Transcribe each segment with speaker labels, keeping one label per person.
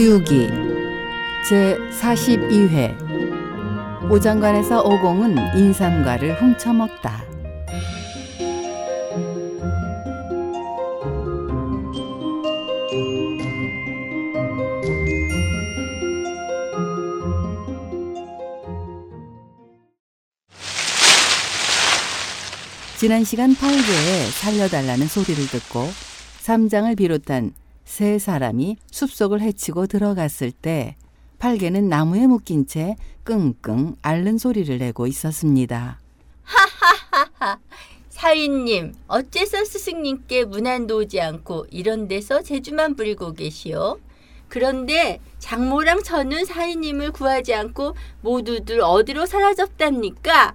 Speaker 1: 서유기 제42회 오장관에서 오공은 인삼과를 훔쳐먹다. 지난 시간 팔개에 살려달라는 소리를 듣고 삼장을 비롯한 세 사람이 숲속을 헤치고 들어갔을 때 팔개는 나무에 묶인 채 끙끙 앓는 소리를 내고 있었습니다.
Speaker 2: 하하하하. 사위님, 어째서 스승님께 문안도 오지 않고 이런 데서 재주만 부리고 계시오? 그런데 장모랑 저는 사위님을 구하지 않고 모두들 어디로 사라졌답니까?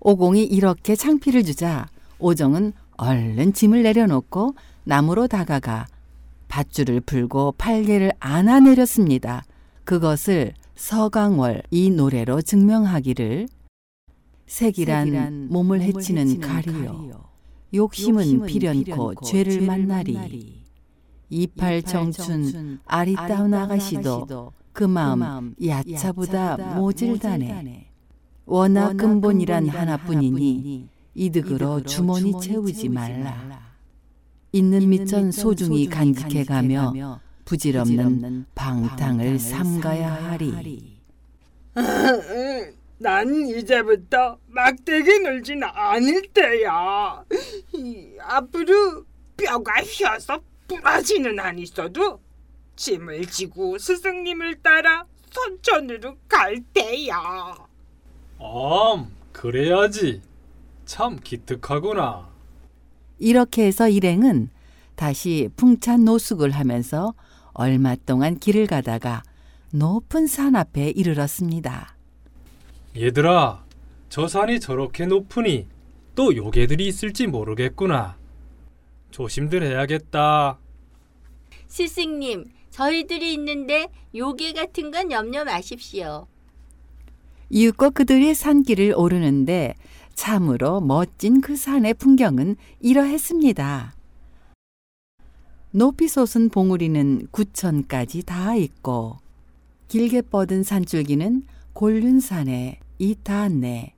Speaker 1: 오공이 이렇게 창피를 주자 오정은 얼른 짐을 내려놓고 나무로 다가가 밧줄을 풀고 팔개를 안아내렸습니다. 그것을 서강월 이 노래로 증명하기를 색이란 몸을 해치는 가리요. 욕심은 필연코 죄를 만나리. 이팔 청춘 아리따운 아가씨도 그 마음 야차보다 모질다네. 워낙 근본이란 하나뿐이니 이득으로 주머니 채우지 말라 있는 밑전 소중히 간직해 가며 부질없는 방탕을 삼가야 하리.
Speaker 3: 난 이제부터 막대기 놀진 않을 때야. 이, 앞으로 뼈가 휘어서 부러지는 안 있어도 짐을 지고 스승님을 따라 선천으로 갈 때야.
Speaker 4: 암, 그래야지. 참 기특하구나.
Speaker 1: 이렇게 해서 일행은 다시 풍찬 노숙을 하면서 얼마 동안 길을 가다가 높은 산 앞에 이르렀습니다.
Speaker 4: 얘들아, 저 산이 저렇게 높으니 또 요괴들이 있을지 모르겠구나. 조심들 해야겠다.
Speaker 2: 스승님, 저희들이 있는데 요괴 같은 건 염려 마십시오.
Speaker 1: 이윽고 그들이 산길을 오르는데 참으로 멋진 그 산의 풍경은 이러했습니다. 높이 솟은 봉우리는 구천까지 다 있고 길게 뻗은 산줄기는 골륜산에 이닿았네.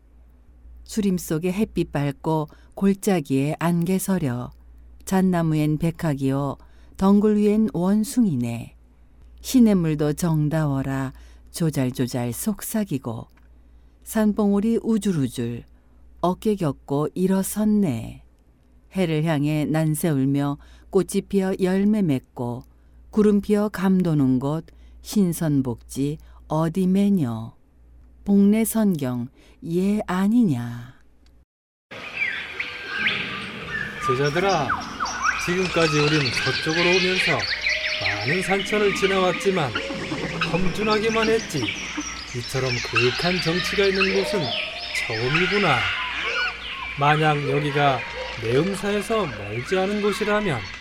Speaker 1: 수림 속에 햇빛 밝고 골짜기에 안개 서려 잣나무엔 백학이요 덩굴 위엔 원숭이네. 시냇물도 정다워라 조잘조잘 속삭이고 산봉우리 우줄우줄 어깨 겹고 일어섰네. 해를 향해 난새 울며 꽃이 피어 열매 맺고 구름 피어 감도는 곳 신선복지 어디 매녀 복내 선경 예 아니냐.
Speaker 4: 제자들아, 지금까지 우린 저쪽으로 오면서 많은 산천을 지나왔지만 험준하기만 했지. 이처럼 그윽한 정치가 있는 곳은 처음이구나. 만약 여기가 내음사에서 멀지 않은 곳이라면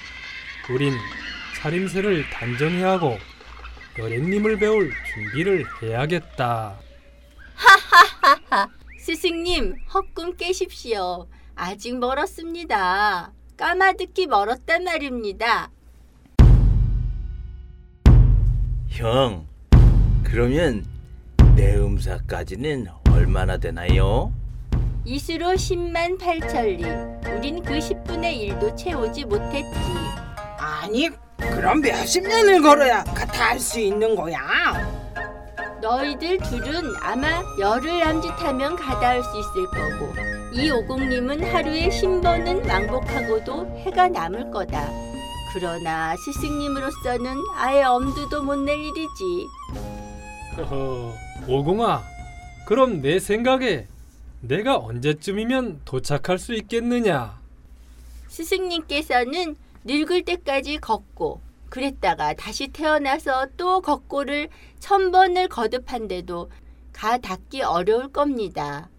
Speaker 4: 우린 차림새를 단정히 하고 여객님을 배울 준비를 해야겠다.
Speaker 2: 하하하하. 스승님, 헛꿈 깨십시오. 아직 멀었습니다. 까마득히 멀었단 말입니다.
Speaker 5: 형, 그러면 내 음사까지는 얼마나 되나요?
Speaker 2: 이수로 10만 8천리. 우린 그 10분의 1도 채우지 못했지.
Speaker 3: 아니, 그럼 몇십 년을 걸어야 다 할 수 있는 거야.
Speaker 2: 너희들 둘은 아마 열흘 남짓하면 가다 할 수 있을 거고 이 오공님은 하루에 10번은 왕복하고도 해가 남을 거다. 그러나 스승님으로서는 아예 엄두도 못 낼 일이지.
Speaker 4: 허허, 오공아, 그럼 내 생각에 내가 언제쯤이면 도착할 수 있겠느냐?
Speaker 2: 스승님께서는 늙을 때까지 걷고 그랬다가 다시 태어나서 또 걷고를 천 번을 거듭한데도 가 닿기 어려울 겁니다.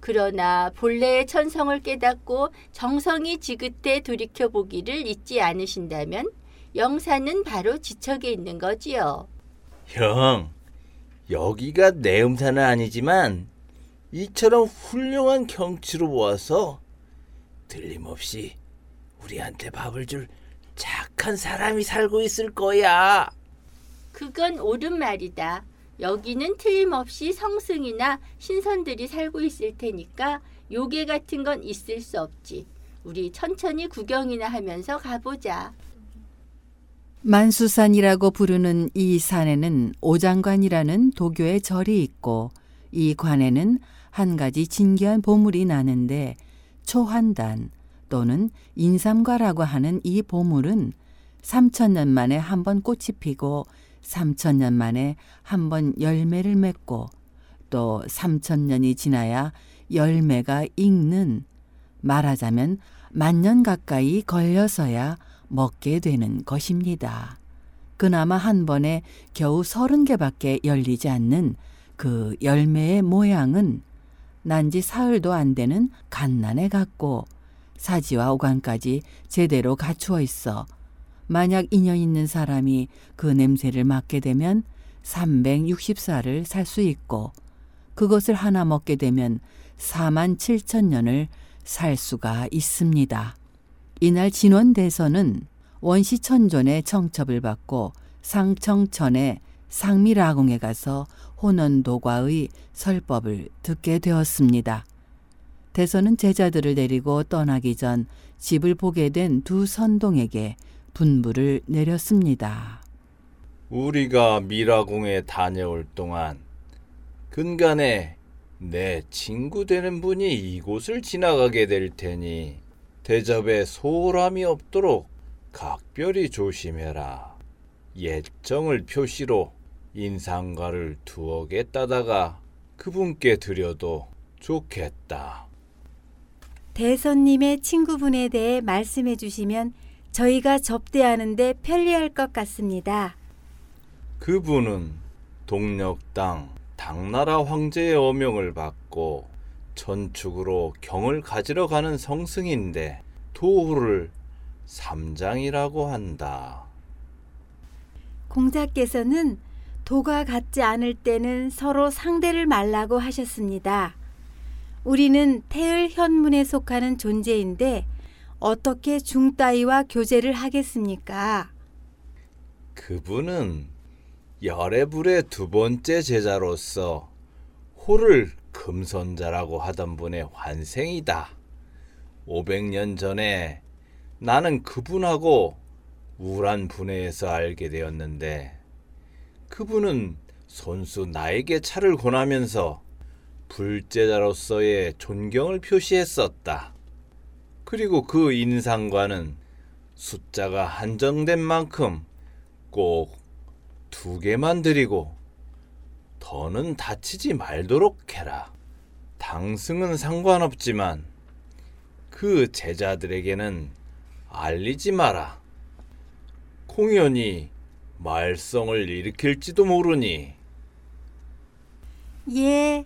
Speaker 2: 그러나 본래의 천성을 깨닫고 정성이 지긋해 돌이켜 보기를 잊지 않으신다면 영사는 바로 지척에 있는 거지요.
Speaker 5: 형, 여기가 내 음사는 아니지만 이처럼 훌륭한 경치로 모아서 틀림없이 우리한테 밥을 줄 착한 사람이 살고 있을 거야.
Speaker 2: 그건 옳은 말이다. 여기는 틀림없이 성승이나 신선들이 살고 있을 테니까 요괴 같은 건 있을 수 없지. 우리 천천히 구경이나 하면서 가보자.
Speaker 1: 만수산이라고 부르는 이 산에는 오장관이라는 도교의 절이 있고 이 관에는 한 가지 진귀한 보물이 나는데 초한단 또는 인삼과라고 하는 이 보물은 3천년 만에 한 번 꽃이 피고 3천년 만에 한 번 열매를 맺고 또 3천년이 지나야 열매가 익는 말하자면 만년 가까이 걸려서야 먹게 되는 것입니다. 그나마 한 번에 겨우 서른 개밖에 열리지 않는 그 열매의 모양은 난지 사흘도 안 되는 갓난에 같고 사지와 오간까지 제대로 갖추어 있어 만약 인연 있는 사람이 그 냄새를 맡게 되면 360살을 살 수 있고 그것을 하나 먹게 되면 4만 7천 년을 살 수가 있습니다. 이날 진원대서는 원시천존의 청첩을 받고 상청천의 상미라궁에 가서 혼원도과의 설법을 듣게 되었습니다. 대서는 제자들을 데리고 떠나기 전 집을 보게 된 두 선동에게 분부를 내렸습니다.
Speaker 5: 우리가 미라궁에 다녀올 동안 근간에 내 친구 되는 분이 이곳을 지나가게 될 테니 대접에 소홀함이 없도록 각별히 조심해라. 예정을 표시로 인상가를 개 따다가 그분께 드려도 좋겠다.
Speaker 6: 대선님의 친구분에 대해 말씀해 주시면 저희가 접대하는데 편리할 것 같습니다.
Speaker 5: 그분은 동력당 당나라 황제의 어명을 받고 천축으로 경을 가지러 가는 성승인데 도후를 삼장이라고 한다.
Speaker 6: 공자께서는 도가 같지 않을 때는 서로 상대를 말라고 하셨습니다. 우리는 태을 현문에 속하는 존재인데 어떻게 중 따위와 교제를 하겠습니까?
Speaker 5: 그분은 열애불의 두 번째 제자로서 호를 금선자라고 하던 분의 환생이다. 500년 전에 나는 그분하고 우란 분해에서 알게 되었는데 그분은 손수 나에게 차를 권하면서 불제자로서의 존경을 표시했었다. 그리고 그 인상과는 숫자가 한정된 만큼 꼭 두 개만 드리고 더는 다치지 말도록 해라. 당승은 상관없지만 그 제자들에게는 알리지 마라. 공연이 말썽을 일으킬지도 모르니
Speaker 6: 예,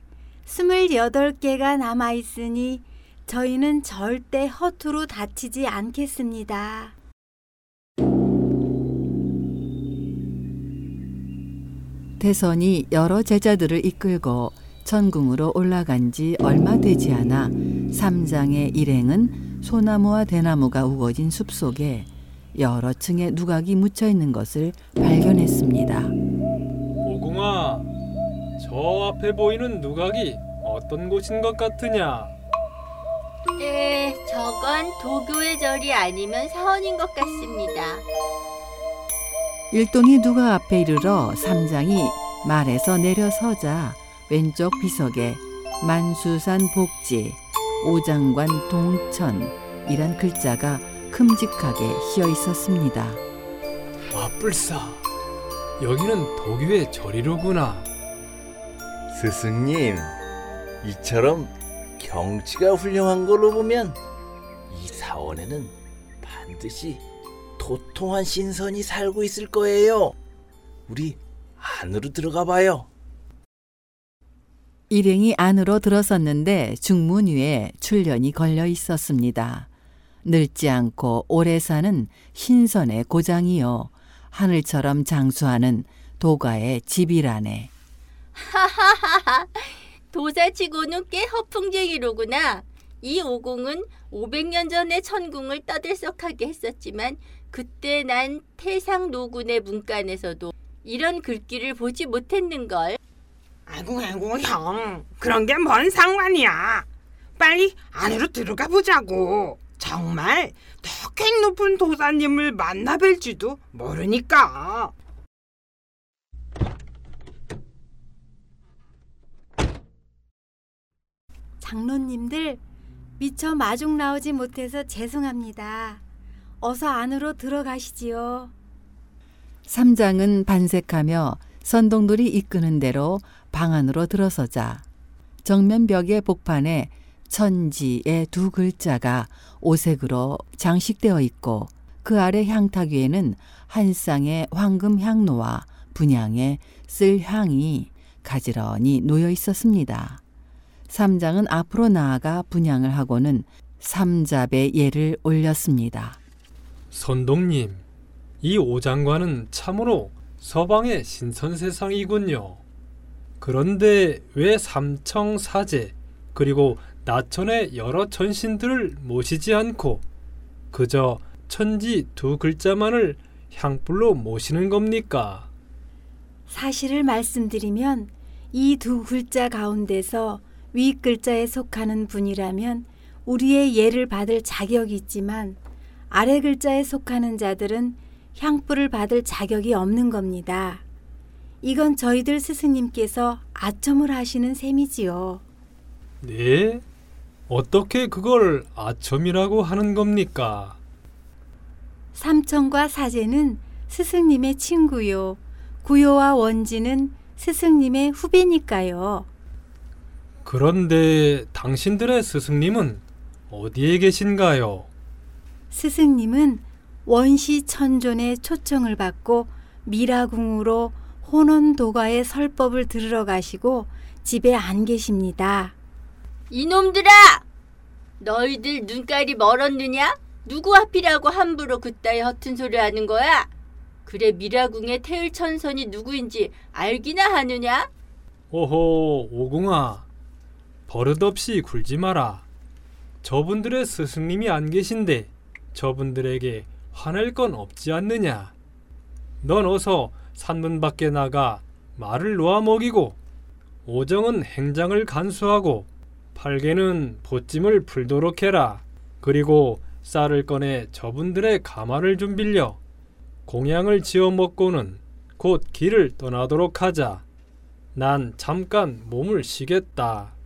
Speaker 6: 28개가 남아 있으니 저희는 절대 허투루 다치지 않겠습니다.
Speaker 1: 대선이 여러 제자들을 이끌고 천궁으로 올라간 지 얼마 되지 않아 삼장의 일행은 소나무와 대나무가 우거진 숲속에 여러 층의 누각이 묻혀 있는 것을 발견했습니다.
Speaker 4: 저 앞에 보이는 누각이 어떤 곳인 것 같으냐?
Speaker 2: 에, 저건 도교의 절이 아니면 사원인 것 같습니다.
Speaker 1: 일동이 누가 앞에 이르러 삼장이 말에서 내려서자 왼쪽 비석에 만수산 복지 오장관 동천이란 글자가 큼직하게 휘어 있었습니다.
Speaker 4: 맞불사, 여기는 도교의 절이로구나.
Speaker 5: 스승님 이처럼 경치가 훌륭한 걸로 보면 이 사원에는 반드시 도통한 신선이 살고 있을 거예요. 우리 안으로 들어가 봐요.
Speaker 1: 일행이 안으로 들어섰는데 중문 위에 출련이 걸려 있었습니다. 늙지 않고 오래 사는 신선의 고장이요. 하늘처럼 장수하는 도가의 집이라네.
Speaker 2: 도사치고는 꽤 허풍쟁이로구나. 이 오공은 500년 전에 천궁을 떠들썩하게 했었지만 그때 난 태상 노군의 문간에서도 이런 글귀를 보지 못했는걸.
Speaker 3: 아이고 아이고 형 그런 게 뭔 상관이야 빨리 안으로 들어가 보자고 정말 더꽤 높은 도사님을 만나 뵐지도 모르니까
Speaker 6: 장로님들 미처 마중 나오지 못해서 죄송합니다. 어서 안으로 들어가시지요.
Speaker 1: 삼장은 반색하며 선동들이 이끄는 대로 방 안으로 들어서자 정면 벽의 복판에 천지의 두 글자가 오색으로 장식되어 있고 그 아래 향탁 위에는 한 쌍의 황금 향로와 분향의 쓸 향이 가지런히 놓여 있었습니다. 삼장은 앞으로 나아가 분향을 하고는 삼잡의 예를 올렸습니다.
Speaker 4: 선동님, 이 오장관은 참으로 서방의 신선세상이군요. 그런데 왜 삼청 사제 그리고 나천의 여러 천신들을 모시지 않고 그저 천지 두 글자만을 향불로 모시는 겁니까?
Speaker 6: 사실을 말씀드리면 이 두 글자 가운데서 위 글자에 속하는 분이라면 우리의 예를 받을 자격이 있지만 아래 글자에 속하는 자들은 향불을 받을 자격이 없는 겁니다. 이건 저희들 스승님께서 아첨을 하시는 셈이지요.
Speaker 4: 네? 어떻게 그걸 아첨이라고 하는 겁니까?
Speaker 6: 삼청과 사제는 스승님의 친구요. 구요와 원지는 스승님의 후배니까요.
Speaker 4: 그런데 당신들의 스승님은 어디에 계신가요?
Speaker 6: 스승님은 원시 천존의 초청을 받고 미라궁으로 혼원도가의 설법을 들으러 가시고 집에 안 계십니다.
Speaker 2: 이놈들아! 너희들 눈깔이 멀었느냐? 누구 앞이라고 함부로 그따위 허튼 소리 하는 거야? 그래 미라궁의 태을 천선이 누구인지 알기나 하느냐?
Speaker 4: 오호, 오공아. 버릇없이 굴지 마라. 저분들의 스승님이 안 계신데 저분들에게 화낼 건 없지 않느냐? 넌 어서 산문 밖에 나가 말을 놓아 먹이고 오정은 행장을 간수하고 팔개는 보찜을 풀도록 해라. 그리고 쌀을 꺼내 저분들의 가마를 좀 빌려 공양을 지어 먹고는 곧 길을 떠나도록 하자. 난 잠깐 몸을 쉬겠다.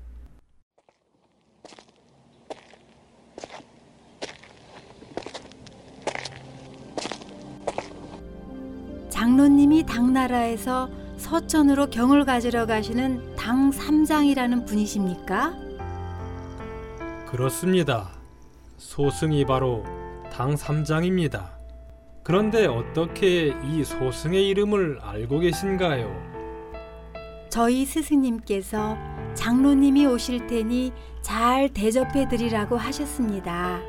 Speaker 6: 장로님이 당나라에서 서천으로 경을 가지러 가시는 당 삼장이라는 분이십니까?
Speaker 4: 그렇습니다. 소승이 바로 당 삼장입니다. 그런데 어떻게 이 소승의 이름을 알고 계신가요?
Speaker 6: 저희 스승님께서 장로님이 오실 테니 잘 대접해 드리라고 하셨습니다.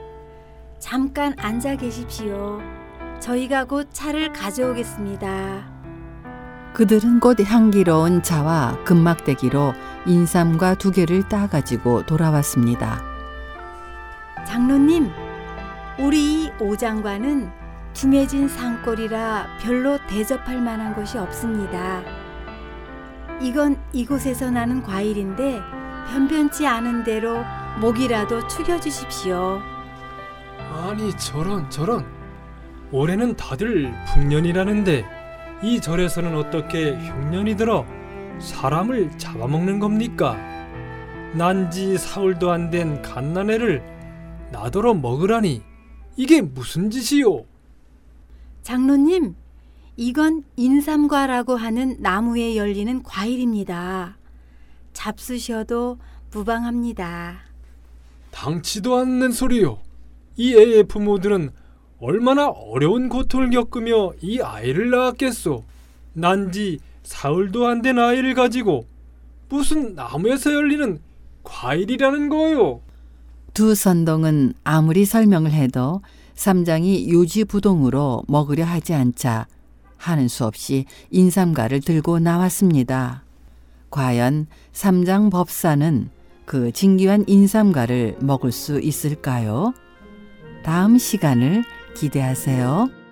Speaker 6: 잠깐 앉아 계십시오. 저희가 곧 차를 가져오겠습니다.
Speaker 1: 그들은 곧 향기로운 차와 금막대기로 인삼과 두 개를 따가지고 돌아왔습니다.
Speaker 6: 장로님, 우리 이 오장관은 tum해진 산골이라 별로 대접할 만한 것이 없습니다. 이건 이곳에서 나는 과일인데 변변치 않은 대로 목이라도 축여 주십시오.
Speaker 4: 아니 저런 저런 올해는 다들 풍년이라는데 이 절에서는 어떻게 흉년이 들어 사람을 잡아먹는 겁니까? 난지 사흘도 안 된 갓난애를 나더러 먹으라니 이게 무슨 짓이요?
Speaker 6: 장로님, 이건 인삼과라고 하는 나무에 열리는 과일입니다. 잡수셔도 무방합니다.
Speaker 4: 당치도 않는 소리요. 이 애의 부모들은 얼마나 어려운 고통을 겪으며 이 아이를 낳았겠소. 난지 사흘도 안 된 아이를 가지고 무슨 나무에서 열리는 과일이라는 거요.
Speaker 1: 두 선동은 아무리 설명을 해도 삼장이 요지부동으로 먹으려 하지 않자 하는 수 없이 인삼가를 들고 나왔습니다. 과연 삼장 법사는 그 진귀한 인삼가를 먹을 수 있을까요? 다음 시간을 기대하세요.